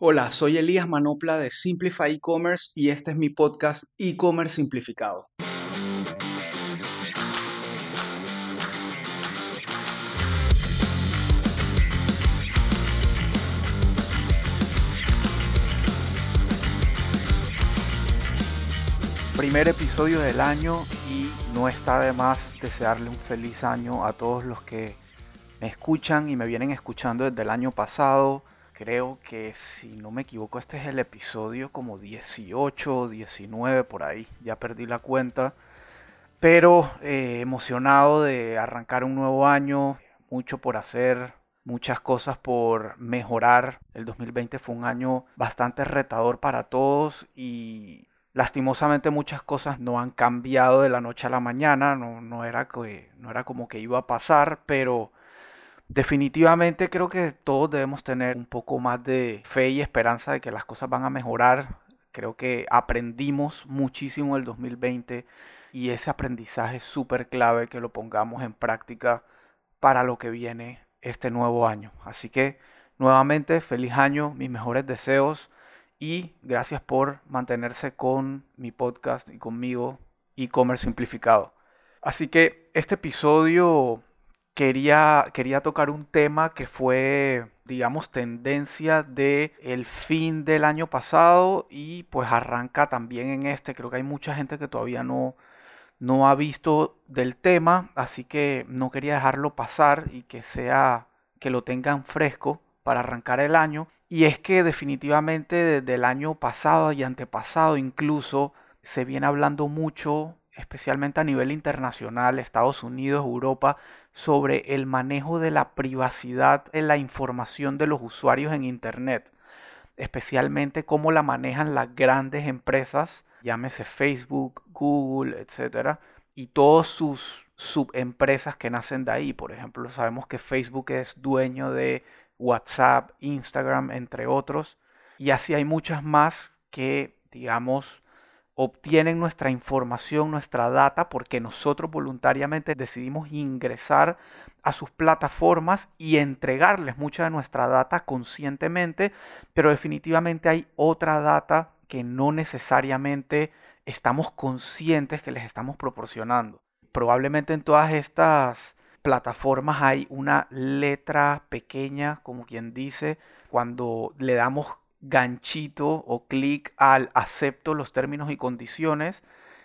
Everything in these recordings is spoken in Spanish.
Hola, soy Elías Manopla de Simplify E-Commerce y este es mi podcast E-Commerce Simplificado. Primer episodio del año y no está de más desearle un feliz año a todos los que me escuchan y me vienen escuchando desde el año pasado creo que si no me equivoco este es el episodio como 18 19 por ahí, ya perdí la cuenta, pero eh, emocionado de arrancar un nuevo año, mucho por hacer, muchas cosas por mejorar. El 2020 fue un año bastante retador para todos y lastimosamente muchas cosas no han cambiado de la noche a la mañana, no, no, era, que, no era como que iba a pasar, pero Definitivamente creo que todos debemos tener un poco más de fe y esperanza de que las cosas van a mejorar. Creo que aprendimos muchísimo el 2020 y ese aprendizaje es súper clave que lo pongamos en práctica para lo que viene este nuevo año. Así que nuevamente feliz año, mis mejores deseos y gracias por mantenerse con mi podcast y conmigo e-commerce simplificado. Así que este episodio quería, quería tocar un tema que fue, digamos, tendencia de el fin del año pasado y pues arranca también en este. Creo que hay mucha gente que todavía no, no ha visto del tema, así que no quería dejarlo pasar y que sea, que lo tengan fresco para arrancar el año. Y es que definitivamente desde el año pasado y antepasado incluso se viene hablando mucho especialmente a nivel internacional, Estados Unidos, Europa, sobre el manejo de la privacidad en la información de los usuarios en Internet, especialmente cómo la manejan las grandes empresas, llámese Facebook, Google, etcétera, y todas sus subempresas que nacen de ahí. Por ejemplo, sabemos que Facebook es dueño de WhatsApp, Instagram, entre otros, y así hay muchas más que, digamos, obtienen nuestra información, nuestra data, porque nosotros voluntariamente decidimos ingresar a sus plataformas y entregarles mucha de nuestra data conscientemente, pero definitivamente hay otra data que no necesariamente estamos conscientes que les estamos proporcionando. Probablemente en todas estas plataformas hay una letra pequeña, como quien dice, cuando le damos ganchito o clic al acepto los términos y condiciones,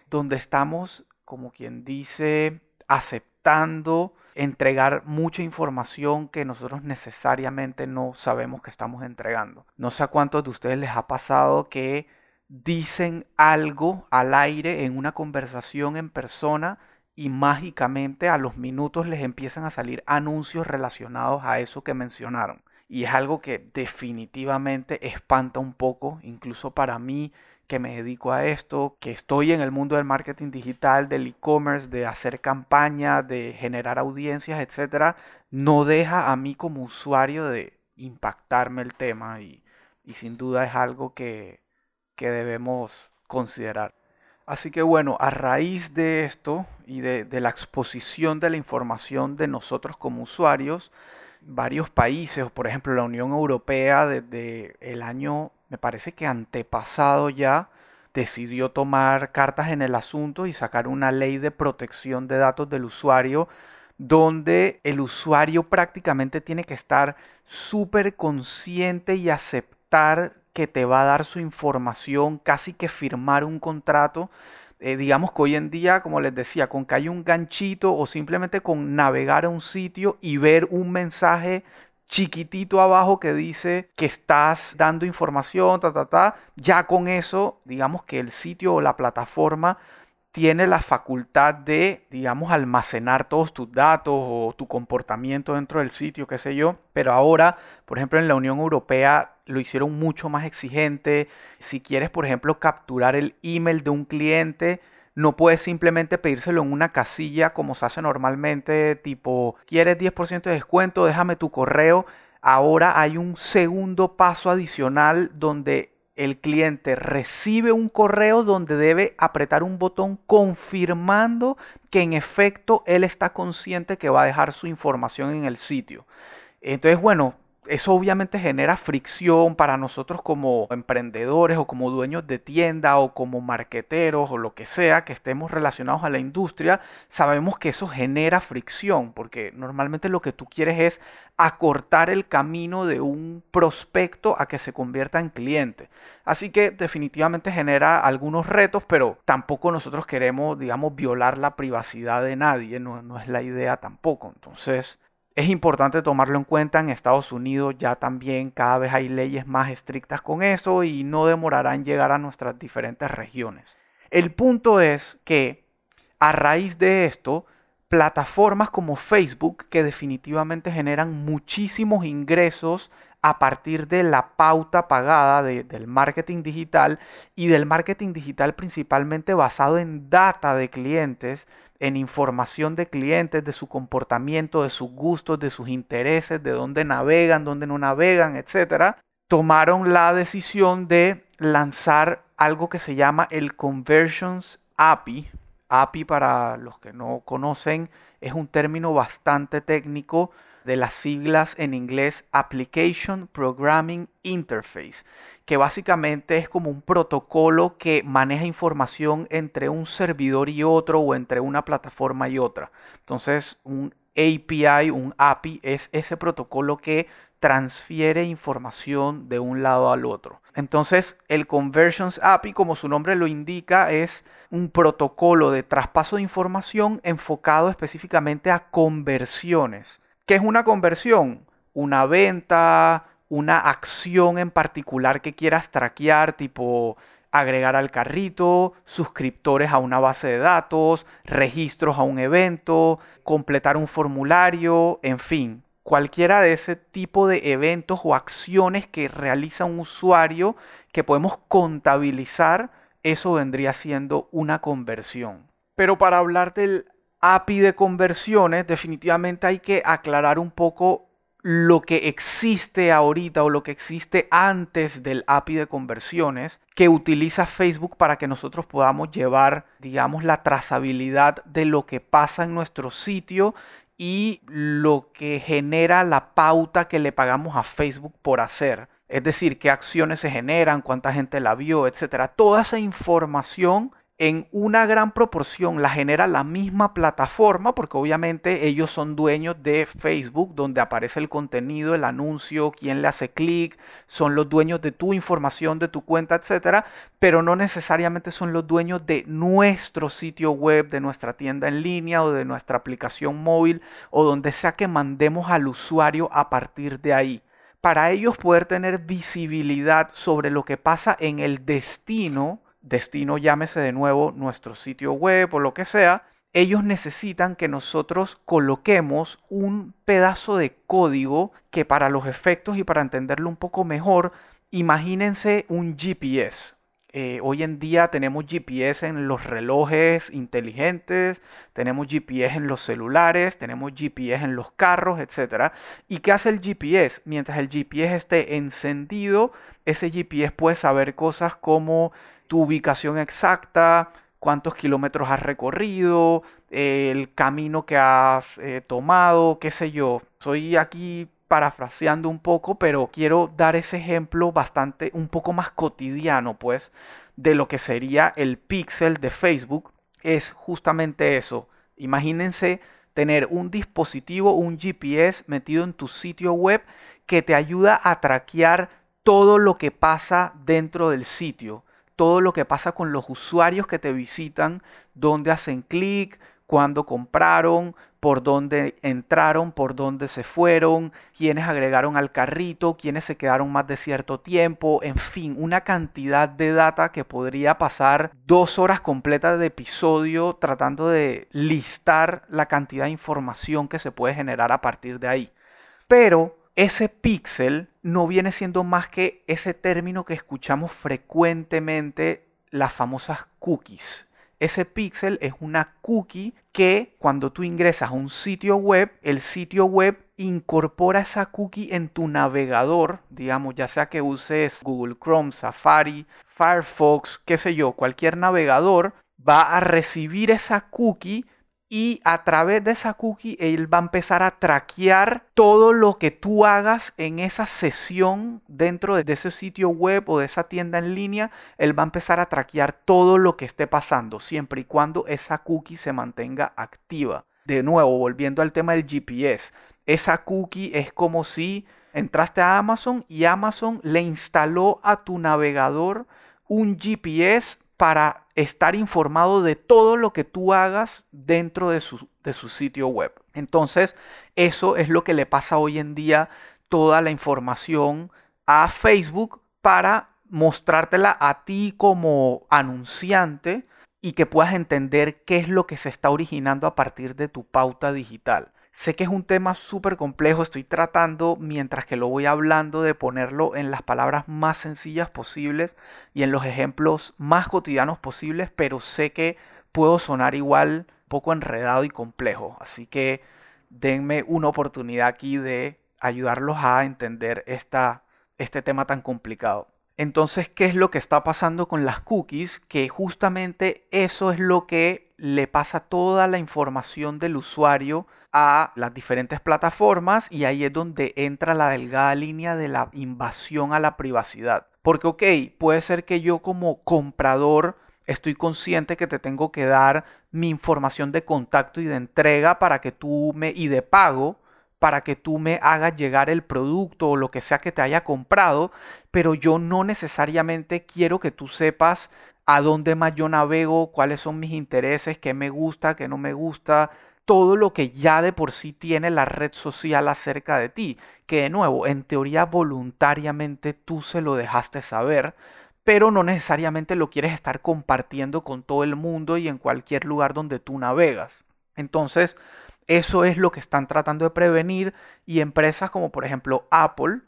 donde estamos, como quien dice, aceptando entregar mucha información que nosotros necesariamente no sabemos que estamos entregando. No sé a cuántos de ustedes les ha pasado que dicen algo al aire en una conversación en persona y mágicamente a los minutos les empiezan a salir anuncios relacionados a eso que mencionaron. Y es algo que definitivamente espanta un poco, incluso para mí que me dedico a esto, que estoy en el mundo del marketing digital, del e-commerce, de hacer campaña, de generar audiencias, etcétera, no deja a mí como usuario de impactarme el tema y, y sin duda es algo que, que debemos considerar. Así que bueno, a raíz de esto y de, de la exposición de la información de nosotros como usuarios, varios países, por ejemplo la Unión Europea desde el año, me parece que antepasado ya, decidió tomar cartas en el asunto y sacar una ley de protección de datos del usuario donde el usuario prácticamente tiene que estar súper consciente y aceptar que te va a dar su información, casi que firmar un contrato eh, digamos que hoy en día, como les decía, con que hay un ganchito o simplemente con navegar a un sitio y ver un mensaje chiquitito abajo que dice que estás dando información, ta, ta, ta, ya con eso, digamos que el sitio o la plataforma tiene la facultad de, digamos, almacenar todos tus datos o tu comportamiento dentro del sitio, qué sé yo. Pero ahora, por ejemplo, en la Unión Europea lo hicieron mucho más exigente. Si quieres, por ejemplo, capturar el email de un cliente, no puedes simplemente pedírselo en una casilla como se hace normalmente, tipo, ¿quieres 10% de descuento? Déjame tu correo. Ahora hay un segundo paso adicional donde el cliente recibe un correo donde debe apretar un botón confirmando que en efecto él está consciente que va a dejar su información en el sitio. Entonces, bueno, eso obviamente genera fricción para nosotros como emprendedores o como dueños de tienda o como marqueteros o lo que sea que estemos relacionados a la industria. Sabemos que eso genera fricción porque normalmente lo que tú quieres es acortar el camino de un prospecto a que se convierta en cliente. Así que definitivamente genera algunos retos, pero tampoco nosotros queremos, digamos, violar la privacidad de nadie, no, no es la idea tampoco. Entonces, es importante tomarlo en cuenta. En Estados Unidos ya también cada vez hay leyes más estrictas con eso y no demorarán llegar a nuestras diferentes regiones. El punto es que a raíz de esto, plataformas como Facebook, que definitivamente generan muchísimos ingresos a partir de la pauta pagada del marketing digital y del marketing digital principalmente basado en data de clientes, en información de clientes, de su comportamiento, de sus gustos, de sus intereses, de dónde navegan, dónde no navegan, etc., tomaron la decisión de lanzar algo que se llama el Conversions API. API, para los que no conocen, es un término bastante técnico de las siglas en inglés Application Programming Interface, que básicamente es como un protocolo que maneja información entre un servidor y otro o entre una plataforma y otra. Entonces, un API, un API, es ese protocolo que transfiere información de un lado al otro. Entonces, el Conversions API, como su nombre lo indica, es un protocolo de traspaso de información enfocado específicamente a conversiones. ¿Qué es una conversión? Una venta, una acción en particular que quieras traquear, tipo agregar al carrito, suscriptores a una base de datos, registros a un evento, completar un formulario, en fin, cualquiera de ese tipo de eventos o acciones que realiza un usuario que podemos contabilizar, eso vendría siendo una conversión. Pero para hablar del API de conversiones, definitivamente hay que aclarar un poco lo que existe ahorita o lo que existe antes del API de conversiones que utiliza Facebook para que nosotros podamos llevar, digamos, la trazabilidad de lo que pasa en nuestro sitio y lo que genera la pauta que le pagamos a Facebook por hacer. Es decir, qué acciones se generan, cuánta gente la vio, etcétera. Toda esa información en una gran proporción la genera la misma plataforma, porque obviamente ellos son dueños de Facebook, donde aparece el contenido, el anuncio, quién le hace clic, son los dueños de tu información, de tu cuenta, etcétera, pero no necesariamente son los dueños de nuestro sitio web, de nuestra tienda en línea o de nuestra aplicación móvil o donde sea que mandemos al usuario a partir de ahí. Para ellos poder tener visibilidad sobre lo que pasa en el destino destino llámese de nuevo nuestro sitio web o lo que sea, ellos necesitan que nosotros coloquemos un pedazo de código que para los efectos y para entenderlo un poco mejor, imagínense un GPS. Eh, hoy en día tenemos GPS en los relojes inteligentes, tenemos GPS en los celulares, tenemos GPS en los carros, etc. ¿Y qué hace el GPS? Mientras el GPS esté encendido, ese GPS puede saber cosas como tu ubicación exacta, cuántos kilómetros has recorrido, el camino que has eh, tomado, qué sé yo. Soy aquí parafraseando un poco, pero quiero dar ese ejemplo bastante, un poco más cotidiano, pues, de lo que sería el pixel de Facebook. Es justamente eso. Imagínense tener un dispositivo, un GPS metido en tu sitio web que te ayuda a traquear todo lo que pasa dentro del sitio todo lo que pasa con los usuarios que te visitan, dónde hacen clic, cuándo compraron, por dónde entraron, por dónde se fueron, quiénes agregaron al carrito, quiénes se quedaron más de cierto tiempo, en fin, una cantidad de data que podría pasar dos horas completas de episodio tratando de listar la cantidad de información que se puede generar a partir de ahí. Pero ese píxel no viene siendo más que ese término que escuchamos frecuentemente, las famosas cookies. Ese píxel es una cookie que cuando tú ingresas a un sitio web, el sitio web incorpora esa cookie en tu navegador, digamos, ya sea que uses Google Chrome, Safari, Firefox, qué sé yo, cualquier navegador, va a recibir esa cookie y a través de esa cookie él va a empezar a traquear todo lo que tú hagas en esa sesión dentro de ese sitio web o de esa tienda en línea. Él va a empezar a traquear todo lo que esté pasando siempre y cuando esa cookie se mantenga activa. De nuevo, volviendo al tema del GPS, esa cookie es como si entraste a Amazon y Amazon le instaló a tu navegador un GPS para estar informado de todo lo que tú hagas dentro de su, de su sitio web. Entonces, eso es lo que le pasa hoy en día toda la información a Facebook para mostrártela a ti como anunciante y que puedas entender qué es lo que se está originando a partir de tu pauta digital. Sé que es un tema súper complejo, estoy tratando mientras que lo voy hablando de ponerlo en las palabras más sencillas posibles y en los ejemplos más cotidianos posibles, pero sé que puedo sonar igual poco enredado y complejo, así que denme una oportunidad aquí de ayudarlos a entender esta, este tema tan complicado. Entonces, ¿qué es lo que está pasando con las cookies? Que justamente eso es lo que le pasa toda la información del usuario a las diferentes plataformas y ahí es donde entra la delgada línea de la invasión a la privacidad. Porque, ok, puede ser que yo como comprador estoy consciente que te tengo que dar mi información de contacto y de entrega para que tú me, y de pago, para que tú me hagas llegar el producto o lo que sea que te haya comprado, pero yo no necesariamente quiero que tú sepas a dónde más yo navego, cuáles son mis intereses, qué me gusta, qué no me gusta, todo lo que ya de por sí tiene la red social acerca de ti, que de nuevo, en teoría voluntariamente tú se lo dejaste saber, pero no necesariamente lo quieres estar compartiendo con todo el mundo y en cualquier lugar donde tú navegas. Entonces, eso es lo que están tratando de prevenir y empresas como por ejemplo Apple,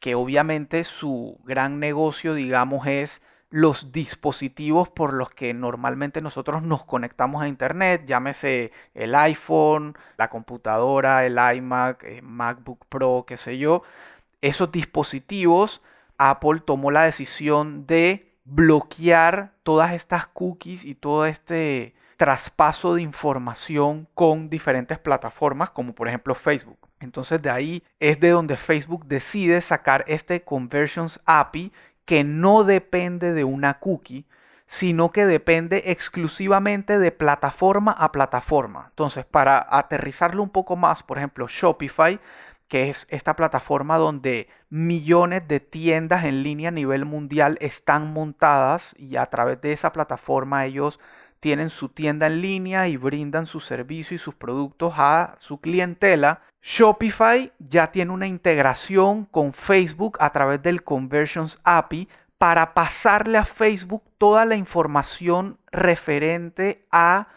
que obviamente su gran negocio, digamos, es los dispositivos por los que normalmente nosotros nos conectamos a Internet, llámese el iPhone, la computadora, el iMac, el eh, MacBook Pro, qué sé yo, esos dispositivos, Apple tomó la decisión de bloquear todas estas cookies y todo este traspaso de información con diferentes plataformas como por ejemplo Facebook. Entonces de ahí es de donde Facebook decide sacar este Conversions API que no depende de una cookie, sino que depende exclusivamente de plataforma a plataforma. Entonces, para aterrizarlo un poco más, por ejemplo, Shopify, que es esta plataforma donde millones de tiendas en línea a nivel mundial están montadas y a través de esa plataforma ellos tienen su tienda en línea y brindan su servicio y sus productos a su clientela. Shopify ya tiene una integración con Facebook a través del Conversions API para pasarle a Facebook toda la información referente a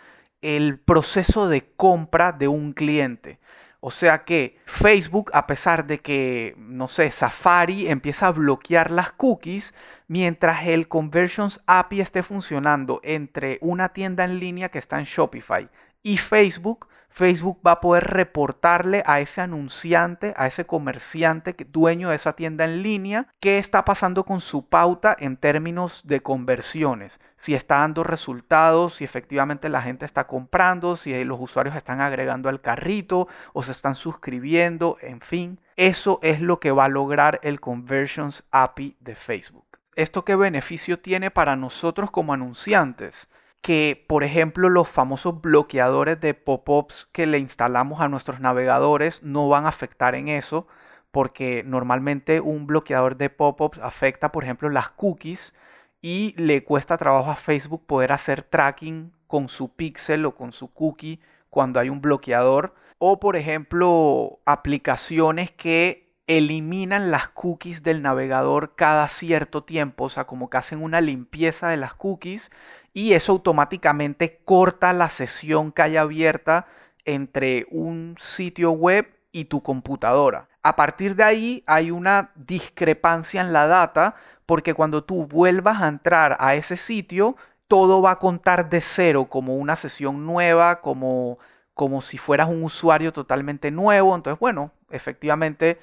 el proceso de compra de un cliente. O sea que Facebook, a pesar de que, no sé, Safari empieza a bloquear las cookies, mientras el Conversions API esté funcionando entre una tienda en línea que está en Shopify y Facebook, Facebook va a poder reportarle a ese anunciante, a ese comerciante dueño de esa tienda en línea, qué está pasando con su pauta en términos de conversiones, si está dando resultados, si efectivamente la gente está comprando, si los usuarios están agregando al carrito o se están suscribiendo, en fin. Eso es lo que va a lograr el Conversions API de Facebook. ¿Esto qué beneficio tiene para nosotros como anunciantes? Que, por ejemplo, los famosos bloqueadores de pop-ups que le instalamos a nuestros navegadores no van a afectar en eso, porque normalmente un bloqueador de pop-ups afecta, por ejemplo, las cookies y le cuesta trabajo a Facebook poder hacer tracking con su pixel o con su cookie cuando hay un bloqueador. O, por ejemplo, aplicaciones que eliminan las cookies del navegador cada cierto tiempo, o sea, como que hacen una limpieza de las cookies y eso automáticamente corta la sesión que hay abierta entre un sitio web y tu computadora. A partir de ahí hay una discrepancia en la data porque cuando tú vuelvas a entrar a ese sitio, todo va a contar de cero como una sesión nueva, como, como si fueras un usuario totalmente nuevo. Entonces, bueno, efectivamente,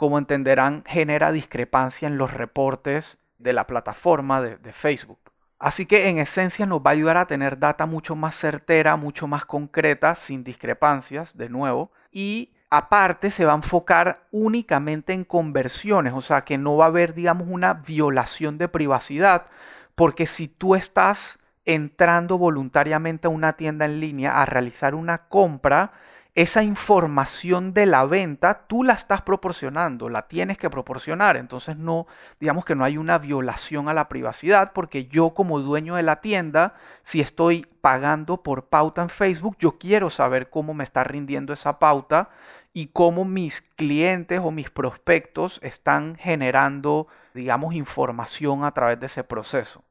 como entenderán, genera discrepancia en los reportes de la plataforma de, Facebook. Así que en esencia nos va a ayudar a tener data mucho más certera, mucho más concreta, sin discrepancias, de nuevo. Y aparte se va a enfocar únicamente en conversiones, o sea que no va a haber, digamos, una violación de privacidad, porque si tú estás entrando voluntariamente a una tienda en línea a realizar una compra, esa información de la venta tú la estás proporcionando, la tienes que proporcionar. Entonces no, digamos que no hay una violación a la privacidad porque yo como dueño de la tienda, si estoy pagando por pauta en Facebook, yo quiero saber cómo me está rindiendo esa pauta y cómo mis clientes o mis prospectos están generando, digamos, información a través de ese proceso.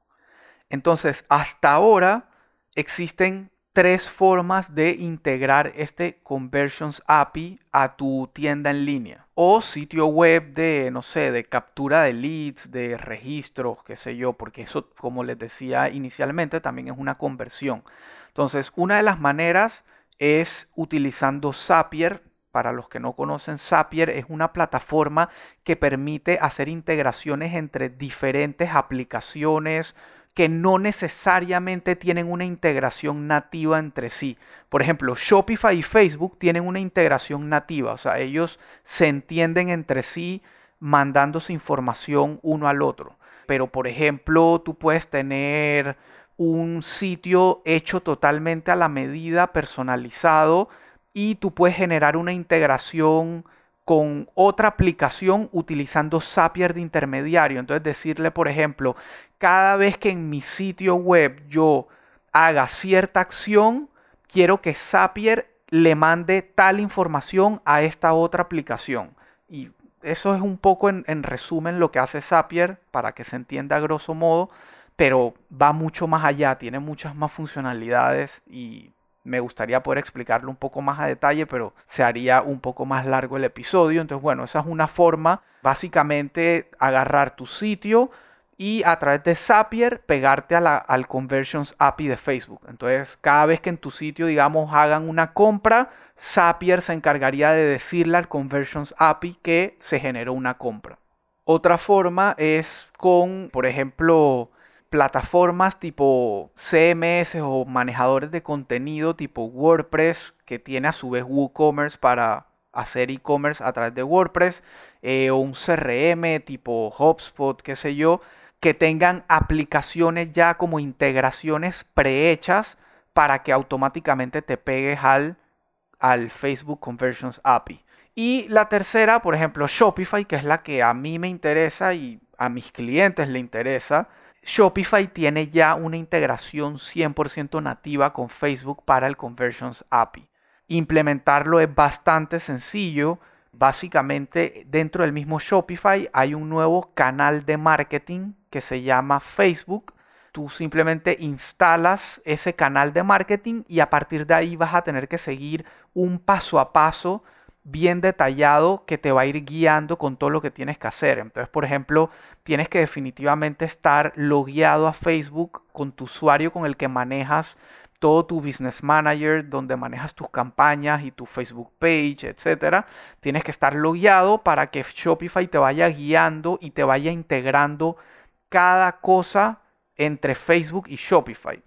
Entonces, hasta ahora existen tres formas de integrar este Conversions API a tu tienda en línea o sitio web de, no sé, de captura de leads, de registros, qué sé yo, porque eso, como les decía inicialmente, también es una conversión. Entonces, una de las maneras es utilizando Zapier. Para los que no conocen, Zapier es una plataforma que permite hacer integraciones entre diferentes aplicaciones, que no necesariamente tienen una integración nativa entre sí. Por ejemplo, Shopify y Facebook tienen una integración nativa, o sea, ellos se entienden entre sí mandándose información uno al otro. Pero, por ejemplo, tú puedes tener un sitio hecho totalmente a la medida, personalizado, y tú puedes generar una integración con otra aplicación utilizando Zapier de intermediario. Entonces decirle, por ejemplo, cada vez que en mi sitio web yo haga cierta acción, quiero que Zapier le mande tal información a esta otra aplicación. Y eso es un poco en, en, resumen lo que hace Zapier para que se entienda a grosso modo, pero va mucho más allá, tiene muchas más funcionalidades y me gustaría poder explicarlo un poco más a detalle, pero se haría un poco más largo el episodio. Entonces, bueno, esa es una forma, básicamente, agarrar tu sitio y a través de Zapier pegarte al Conversions API de Facebook. Entonces, cada vez que en tu sitio, digamos, hagan una compra, Zapier se encargaría de decirle al Conversions API que se generó una compra. Otra forma es con, por ejemplo, plataformas tipo CMS o manejadores de contenido tipo WordPress, que tiene a su vez WooCommerce para hacer e-commerce a través de WordPress, eh, o un CRM tipo HubSpot, qué sé yo, que tengan aplicaciones ya como integraciones prehechas para que automáticamente te pegues al, al Facebook Conversions API. Y la tercera, por ejemplo, Shopify, que es la que a mí me interesa y a mis clientes le interesa, Shopify tiene ya una integración 100% nativa con Facebook para el Conversions API. Implementarlo es bastante sencillo. Básicamente dentro del mismo Shopify hay un nuevo canal de marketing que se llama Facebook. Tú simplemente instalas ese canal de marketing y a partir de ahí vas a tener que seguir un paso a paso bien detallado que te va a ir guiando con todo lo que tienes que hacer. Entonces, por ejemplo, tienes que definitivamente estar logueado a Facebook con tu usuario con el que manejas todo tu business manager, donde manejas tus campañas y tu Facebook page, etcétera. Tienes que estar logueado para que Shopify te vaya guiando y te vaya integrando cada cosa entre Facebook y Shopify.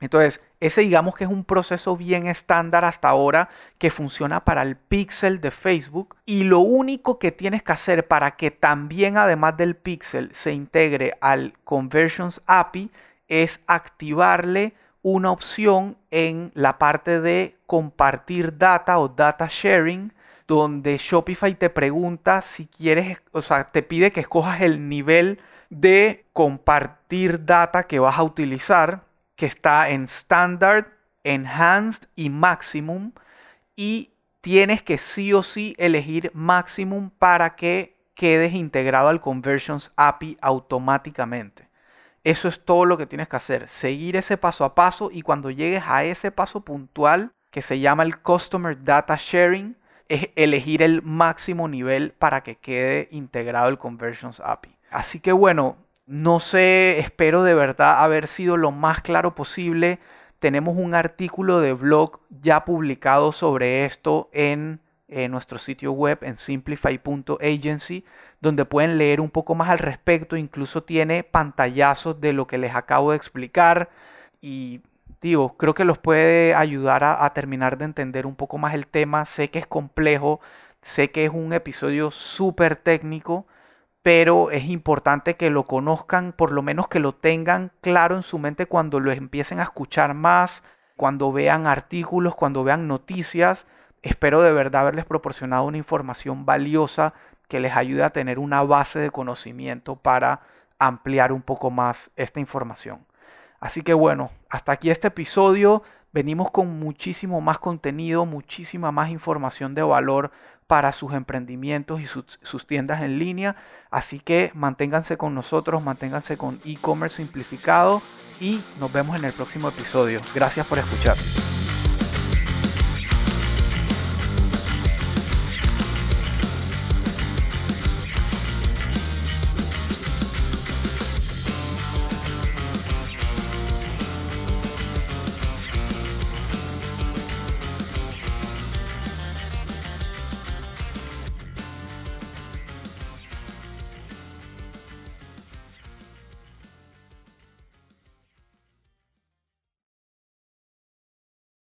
Entonces, ese digamos que es un proceso bien estándar hasta ahora que funciona para el pixel de Facebook. Y lo único que tienes que hacer para que también además del pixel se integre al Conversions API es activarle una opción en la parte de compartir data o data sharing donde Shopify te pregunta si quieres, o sea, te pide que escojas el nivel de compartir data que vas a utilizar que está en Standard, Enhanced y Maximum. Y tienes que sí o sí elegir Maximum para que quedes integrado al Conversions API automáticamente. Eso es todo lo que tienes que hacer. Seguir ese paso a paso y cuando llegues a ese paso puntual que se llama el Customer Data Sharing, es elegir el máximo nivel para que quede integrado el Conversions API. Así que bueno, no sé, espero de verdad haber sido lo más claro posible. Tenemos un artículo de blog ya publicado sobre esto en en nuestro sitio web en simplify.agency, donde pueden leer un poco más al respecto. Incluso tiene pantallazos de lo que les acabo de explicar. Y digo, creo que los puede ayudar a, a terminar de entender un poco más el tema. Sé que es complejo, sé que es un episodio súper técnico pero es importante que lo conozcan, por lo menos que lo tengan claro en su mente cuando lo empiecen a escuchar más, cuando vean artículos, cuando vean noticias. Espero de verdad haberles proporcionado una información valiosa que les ayude a tener una base de conocimiento para ampliar un poco más esta información. Así que bueno, hasta aquí este episodio. Venimos con muchísimo más contenido, muchísima más información de valor para sus emprendimientos y sus, tiendas en línea. Así que manténganse con nosotros, manténganse con e-commerce simplificado y nos vemos en el próximo episodio. Gracias por escuchar.